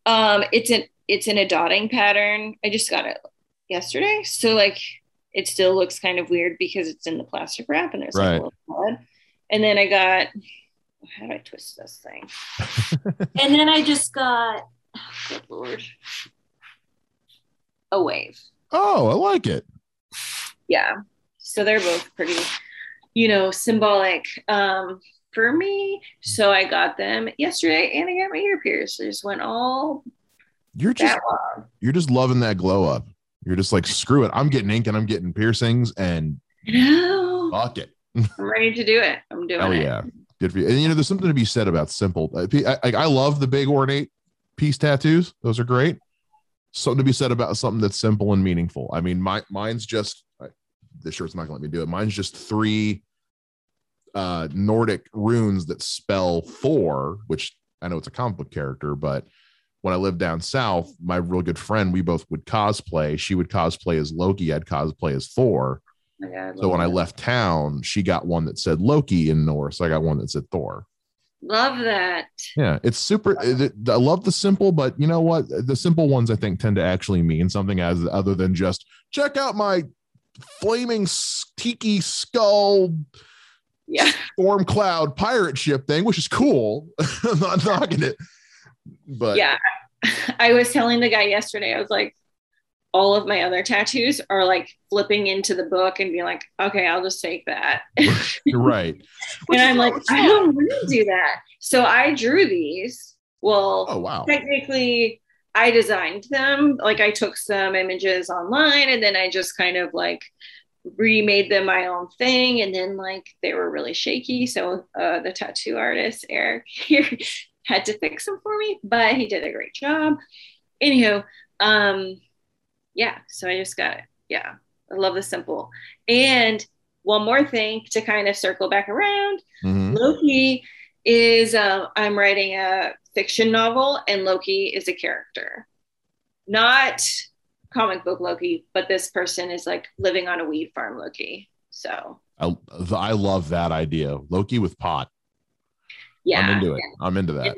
Um, it's an it's in a dotting pattern. I just got it yesterday, so like it still looks kind of weird because it's in the plastic wrap and there's like a little blood. And then I got how do I twist this thing? <laughs> and then I just got oh, good lord a wave. Oh, I like it. Yeah. So they're both pretty, you know, symbolic um, for me. So I got them yesterday and I got my ear pierced. I just went all You're just long. you're just loving that glow up. You're just like screw it. I'm getting ink and I'm getting piercings and No, fuck it. <laughs> I'm ready to do it. I'm doing Hell it. yeah. Good for you. And you know, there's something to be said about simple. I, I, I love the big ornate piece tattoos. Those are great. Something to be said about something that's simple and meaningful. I mean, my mine's just This shirt's not gonna let me do it. Mine's just three uh Nordic runes that spell Thor, which I know it's a comic book character, but when I lived down south, my real good friend, we both would cosplay. She would cosplay as Loki, I'd cosplay as Thor. God, So when I left town, she got one that said Loki in Norse. I got one that said Thor. Love that. Yeah, it's super. it- I love the simple, but you know what? The simple ones I think tend to actually mean something as other than just check out my flaming tiki skull Yeah. storm cloud pirate ship thing, which is cool. <laughs> I'm not knocking it, but yeah. I was telling the guy yesterday, I was like, all of my other tattoos are like flipping into the book and being like, okay, I'll just take that. <laughs> you're right. <laughs> And I'm like, I don't want to do that. So I drew these. Well, Oh wow. technically, I designed them. Like I took some images online and then I just kind of like remade them my own thing. And then like they were really shaky. So uh, the tattoo artist, Eric, <laughs> here had to fix them for me, but he did a great job. Anywho, um, yeah, so I just got it. Yeah, I love the simple. And one more thing to kind of circle back around Mhm. Loki is uh, I'm writing a fiction novel, and Loki is a character, not comic book Loki, but this person is like living on a weed farm Loki. So I, I love that idea. Loki with pot. Yeah. I'm into it. I'm into that.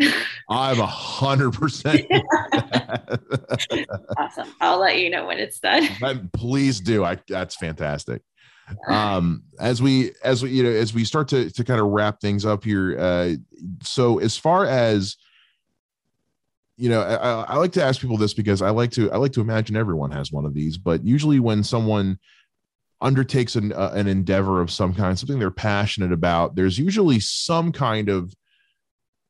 <laughs> I'm a hundred percent. <laughs> Awesome. I'll let you know when it's done. But <laughs> Please do. I that's fantastic. Um, as we as we you know as we start to to kind of wrap things up here. Uh, so as far as you know, I, I like to ask people this because I like to I like to imagine everyone has one of these, but usually when someone undertakes an uh, an endeavor of some kind, something they're passionate about, there's usually some kind of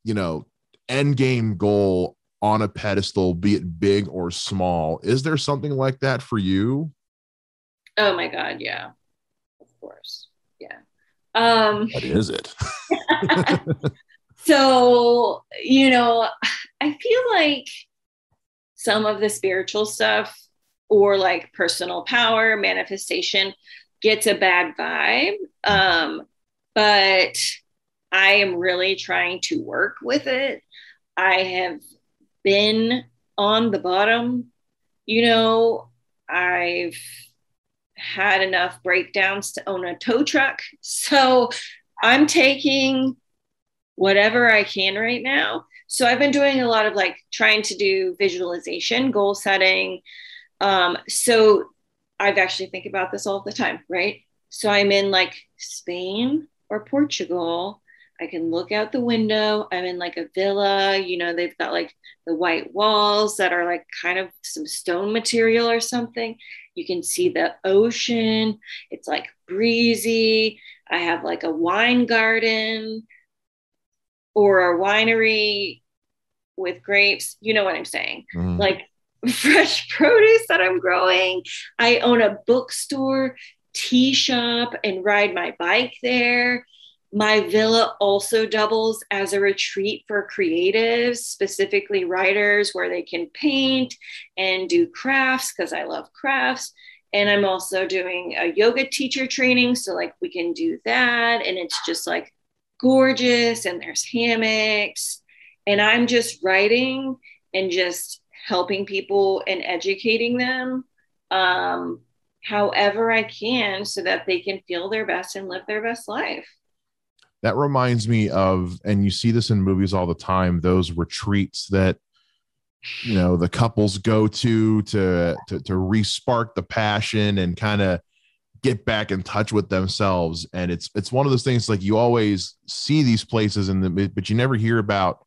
you know end game goal on a pedestal, be it big or small. Is there something like that for you? Oh my God. Yeah. Course. Yeah. Um, What is it? <laughs> so, you know, I feel like some of the spiritual stuff or like personal power, manifestation gets a bad vibe. Um, but I am really trying to work with it. I have been on the bottom. You know, I've had enough breakdowns to own a tow truck. So I'm taking whatever I can right now. So I've been doing a lot of like trying to do visualization, goal setting. Um, so I've actually think about this all the time, right? So I'm in like Spain or Portugal. I can look out the window. I'm in like a villa, you know, they've got like the white walls that are like kind of some stone material or something. You can see the ocean. It's like breezy. I have like a wine garden or a winery with grapes. You know what I'm saying? Mhm. Like <laughs> fresh produce that I'm growing. I own a bookstore, tea shop, and ride my bike there. My villa also doubles as a retreat for creatives, specifically writers, where they can paint and do crafts because I love crafts. And I'm also doing a yoga teacher training. So, like, we can do that. And it's just like gorgeous. And there's hammocks. And I'm just writing and just helping people and educating them um, however I can so that they can feel their best and live their best life. That reminds me of and you see this in movies all the time those retreats that you know the couples go to to to, to re-spark the passion and kind of get back in touch with themselves. And it's it's one of those things like you always see these places in the but you never hear about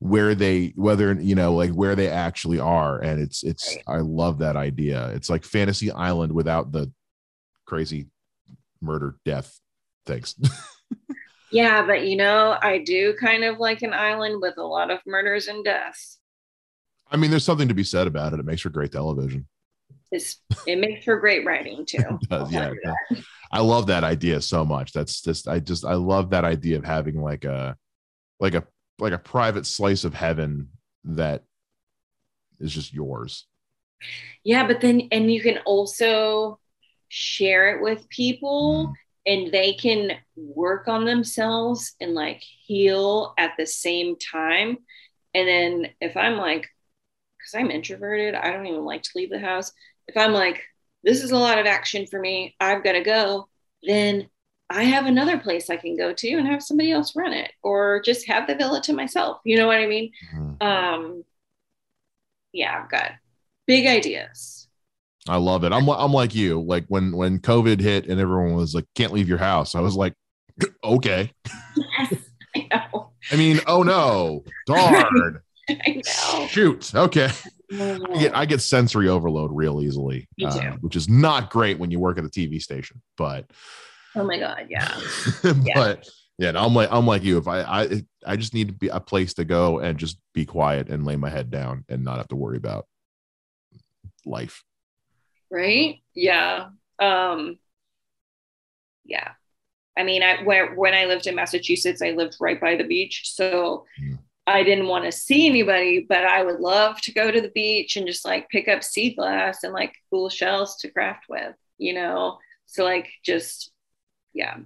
where they whether you know like where they actually are. And it's it's i love that idea. It's like fantasy island without the crazy murder death things <laughs> Yeah, but you know, I do kind of like an island with a lot of murders and deaths. I mean, there's something to be said about it. It makes for great television. It's, it makes for great writing <laughs> too. Does, yeah. tell you that. I love that idea so much. That's just I just I love that idea of having like a like a like a private slice of heaven that is just yours. Yeah, but then, and you can also share it with people Mm. And they can work on themselves and like heal at the same time. And then if I'm like, because I'm introverted, I don't even like to leave the house. If I'm like, this is a lot of action for me, I've got to go, then I have another place I can go to and have somebody else run it or just have the villa to myself. You know what I mean? Mhm. Um, yeah, I've got big ideas. I love it. I'm I'm like you. Like when when COVID hit and everyone was like, can't leave your house. I was like, <laughs> okay. Yes, I know. I mean, oh no, darn. <laughs> I know. Shoot. Okay. I get I get sensory overload real easily, uh, which is not great when you work at a TV station. But Oh my god, <laughs> yeah. but yeah, no, I'm like I'm like you. If I I I just need to be a place to go and just be quiet and lay my head down and not have to worry about life. Right? Yeah. Um yeah. I mean, I when, when I lived in Massachusetts, I lived right by the beach, so. I didn't want to see anybody, but I would love to go to the beach and just like pick up sea glass and like cool shells to craft with, you know. So like just yeah.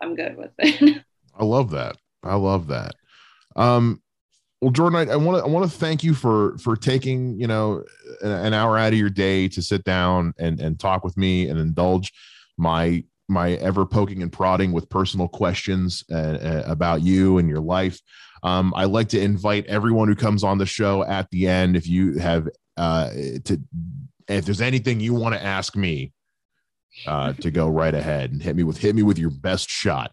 I'm good with it. <laughs> I love that. I love that. Um, well, Jordan, I want to I want to thank you for for taking you know an, hour out of your day to sit down and and talk with me and indulge my my ever poking and prodding with personal questions uh, uh, about you and your life. Um, I like to invite everyone who comes on the show at the end. If you have uh, to, if there's anything you want to ask me, uh, to go right ahead and hit me with hit me with your best shot.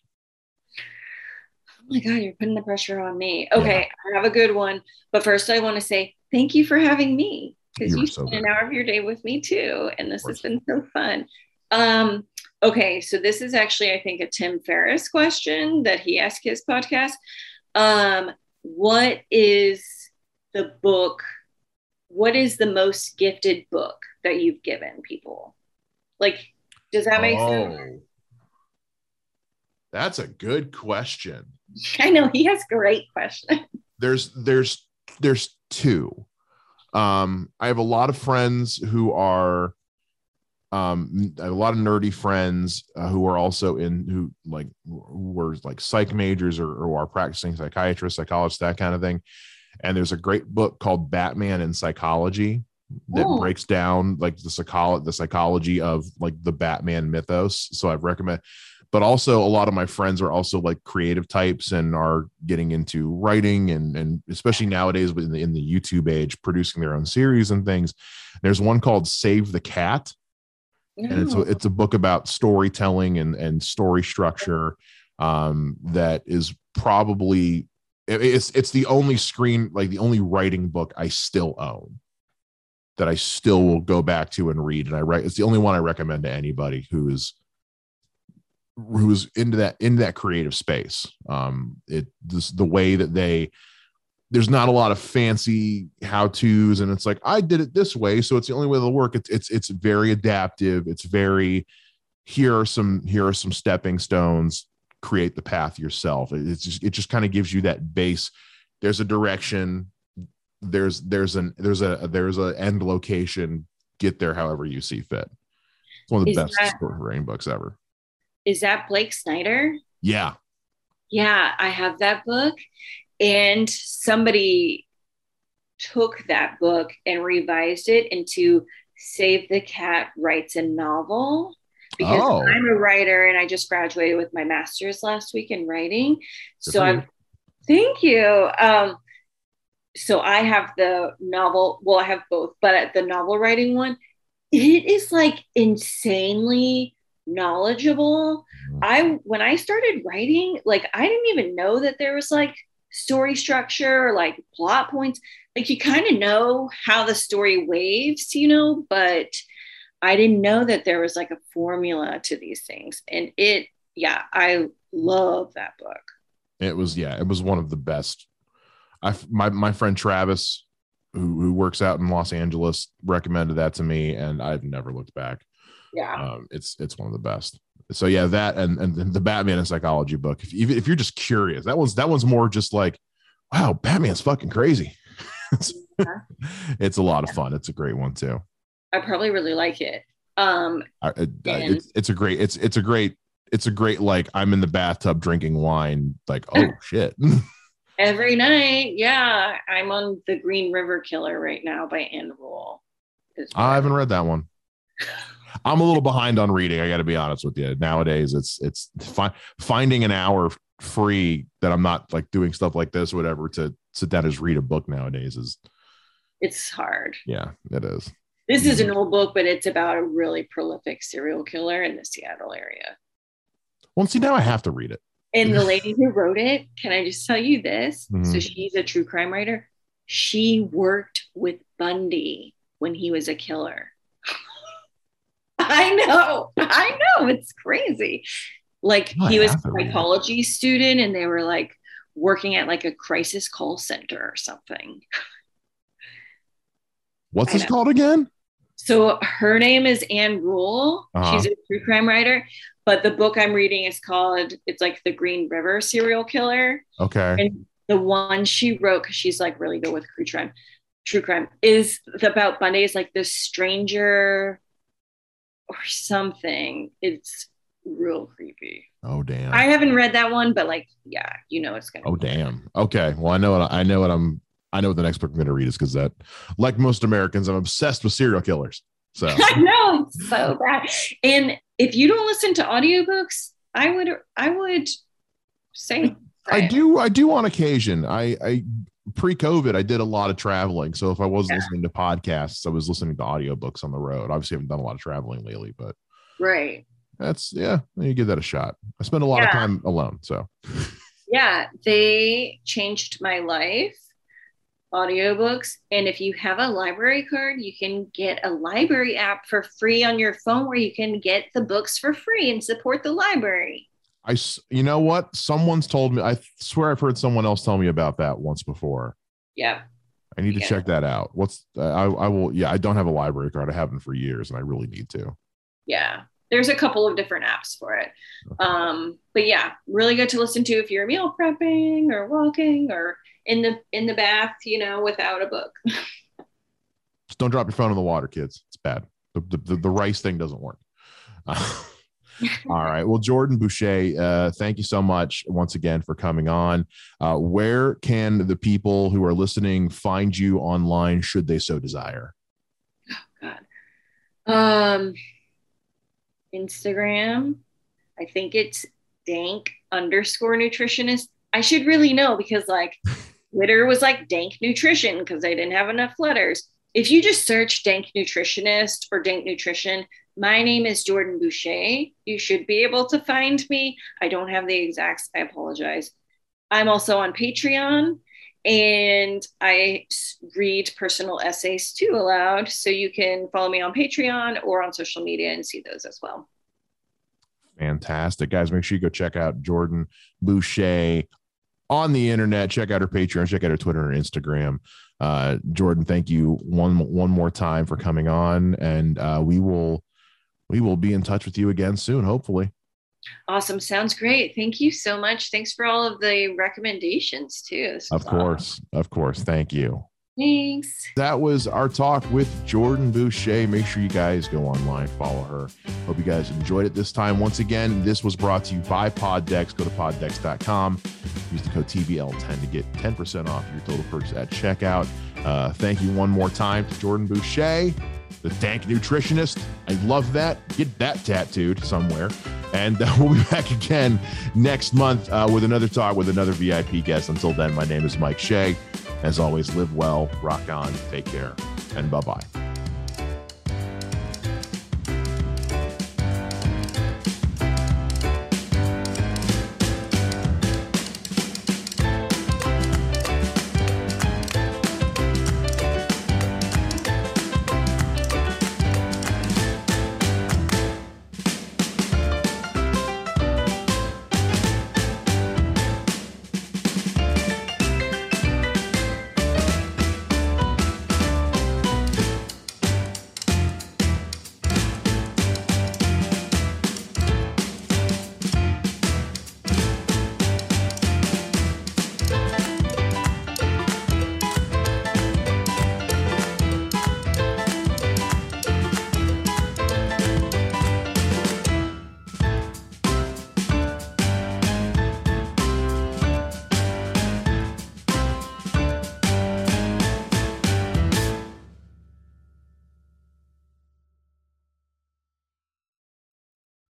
Oh my god, you're putting the pressure on me. Okay, yeah. I have a good one, but first I want to say thank you for having me because you, you so spent an hour of your day with me too, and this has been so fun. Um, okay, so this is actually I think a Tim Ferriss question that he asked his podcast. Um, what is the book? What is the most gifted book that you've given people? Like, does that make oh, sense? That's a good question. <laughs> I know he has great questions. There's there's there's two. Um, I have a lot of friends who are um a lot of nerdy friends uh, who are also in who like who were like psych majors or, or are practicing psychiatrists psychologists that kind of thing and there's a great book called batman and psychology that Ooh. breaks down like the psychology the psychology of like the batman mythos so i recommend but also a lot of my friends are also like creative types and are getting into writing and and especially nowadays in the, in the youtube age producing their own series and things. There's one called save the cat and it's a, it's a book about storytelling and and story structure um, that is probably it's it's the only screen like the only writing book I still own that I still will go back to and read and I write it's the only one I recommend to anybody who is who's into that in that creative space. Um it this the way that they there's not a lot of fancy how to's and it's like i did it this way so it's the only way it'll work. It's it's it's very adaptive. It's very here are some here are some stepping stones. Create the path yourself. It's just it just kind of gives you that base. There's a direction. There's there's an there's a there's a end location. Get there however you see fit. It's one of the is best that, rain books ever is that blake snyder yeah yeah i have that book and somebody took that book and revised it into Save the Cat Writes a Novel because oh. I'm a writer and I just graduated with my master's last week in writing. Good so I'm thank you. Um, so I have the novel, well, I have both, but the novel writing one, it is like insanely knowledgeable. I when I started writing, like I didn't even know that there was like story structure or like plot points. Like you kind of know how the story waves, you know, but I didn't know that there was like a formula to these things. And it, yeah, I love that book. It was, yeah, it was one of the best. I, my, my friend Travis, who, who works out in Los Angeles, recommended that to me, and I've never looked back. Yeah, um, it's it's one of the best so yeah, that and and the Batman and psychology book. If even if you're just curious, that one's that one's more just like, wow, Batman's fucking crazy. it's, <laughs> yeah. it's a lot of fun. It's a great one too. I probably really like it. Um, I, it, and- it's it's a great it's it's a great it's a great like I'm in the bathtub drinking wine. Like oh <laughs> shit. Every night, yeah. I'm on the Green River Killer right now by Ann Rule. I haven't read that one. <laughs> I'm a little behind on reading. I got to be honest with you. Nowadays, it's it's fi- finding an hour free that I'm not like doing stuff like this, or whatever, to sit down and read a book nowadays is. It's hard. Yeah, it is. This is an old book, but it's about a really prolific serial killer in the Seattle area. Well, see, now I have to read it. And the lady <laughs> who wrote it, can I just tell you this? Mm-hmm. So she's a true crime writer. She worked with Bundy when he was a killer. <laughs> I know. I know. It's crazy. Like oh, he was a psychology student and they were like working at like a crisis call center or something. What's this called again? So her name is Ann Rule. Uh-huh. She's a true crime writer, but the book I'm reading is called it's like the Green River serial killer. Okay. And the one she wrote because she's like really good with true crime, true crime is about Bundy is like this stranger or something. It's real creepy. Oh damn! I haven't read that one, but like, yeah, you know it's gonna. Oh damn! Okay, well I know what I know what I'm. I know what the next book I'm going to read is because that, like most Americans, I'm obsessed with serial killers. So <laughs> I know it's so bad, and if you don't listen to audiobooks, I would I would say I do I do on occasion. I I pre-COVID I did a lot of traveling. So if I wasn't yeah. listening to podcasts, I was listening to audiobooks on the road. Obviously I haven't done a lot of traveling lately, but right. That's yeah, you give that a shot. I spend a lot yeah. of time alone, so yeah, they changed my life audiobooks. And if you have a library card, you can get a library app for free on your phone where you can get the books for free and support the library. I, you know what? Someone's told me, I swear I've heard someone else tell me about that once before. Yeah. I need to yeah. check that out. What's, uh, I, I will, yeah, I don't have a library card. I haven't for years and I really need to. Yeah. There's a couple of different apps for it. Okay. Um, but yeah, really good to listen to if you're meal prepping or walking or in the in the bath, you know, without a book. <laughs> Just don't drop your phone in the water, kids. It's bad. The the, the rice thing doesn't work. <laughs> All right. Well, Jordan Boucher, uh, thank you so much once again for coming on. Uh, where can the people who are listening find you online should they so desire? Oh, God. Um, Instagram. I think it's dank underscore nutritionist. I should really know because, like, <laughs> Twitter was like dank nutrition because they didn't have enough letters. If you just search dank nutritionist or dank nutrition, my name is Jordan Boucher. You should be able to find me. I don't have the exacts. I apologize. I'm also on Patreon and I read personal essays too aloud. So you can follow me on Patreon or on social media and see those as well. Fantastic. Guys, make sure you go check out Jordan Boucher on the internet. Check out her Patreon, check out her Twitter and Instagram. Uh, Jordan, thank you one one more time for coming on, and uh, we will we will be in touch with you again soon, hopefully. Awesome. Sounds great. Thank you so much. Thanks for all of the recommendations too. Of course. Awesome. Of course. Thank you. Thanks. That was our talk with Jordan Boucher. Make sure you guys go online, follow her. Hope you guys enjoyed it this time. Once again, this was brought to you by PodDecks. Go to poddecks.com. Use the code TBL10 to get 10% off your total purchase at checkout. Uh, thank you one more time to Jordan Boucher, the Dank Nutritionist. I love that. Get that tattooed somewhere. And uh, <laughs> we'll be back again next month uh, with another talk with another VIP guest. Until then, my name is Mike Shea. As always, live well, rock on, take care, and bye bye.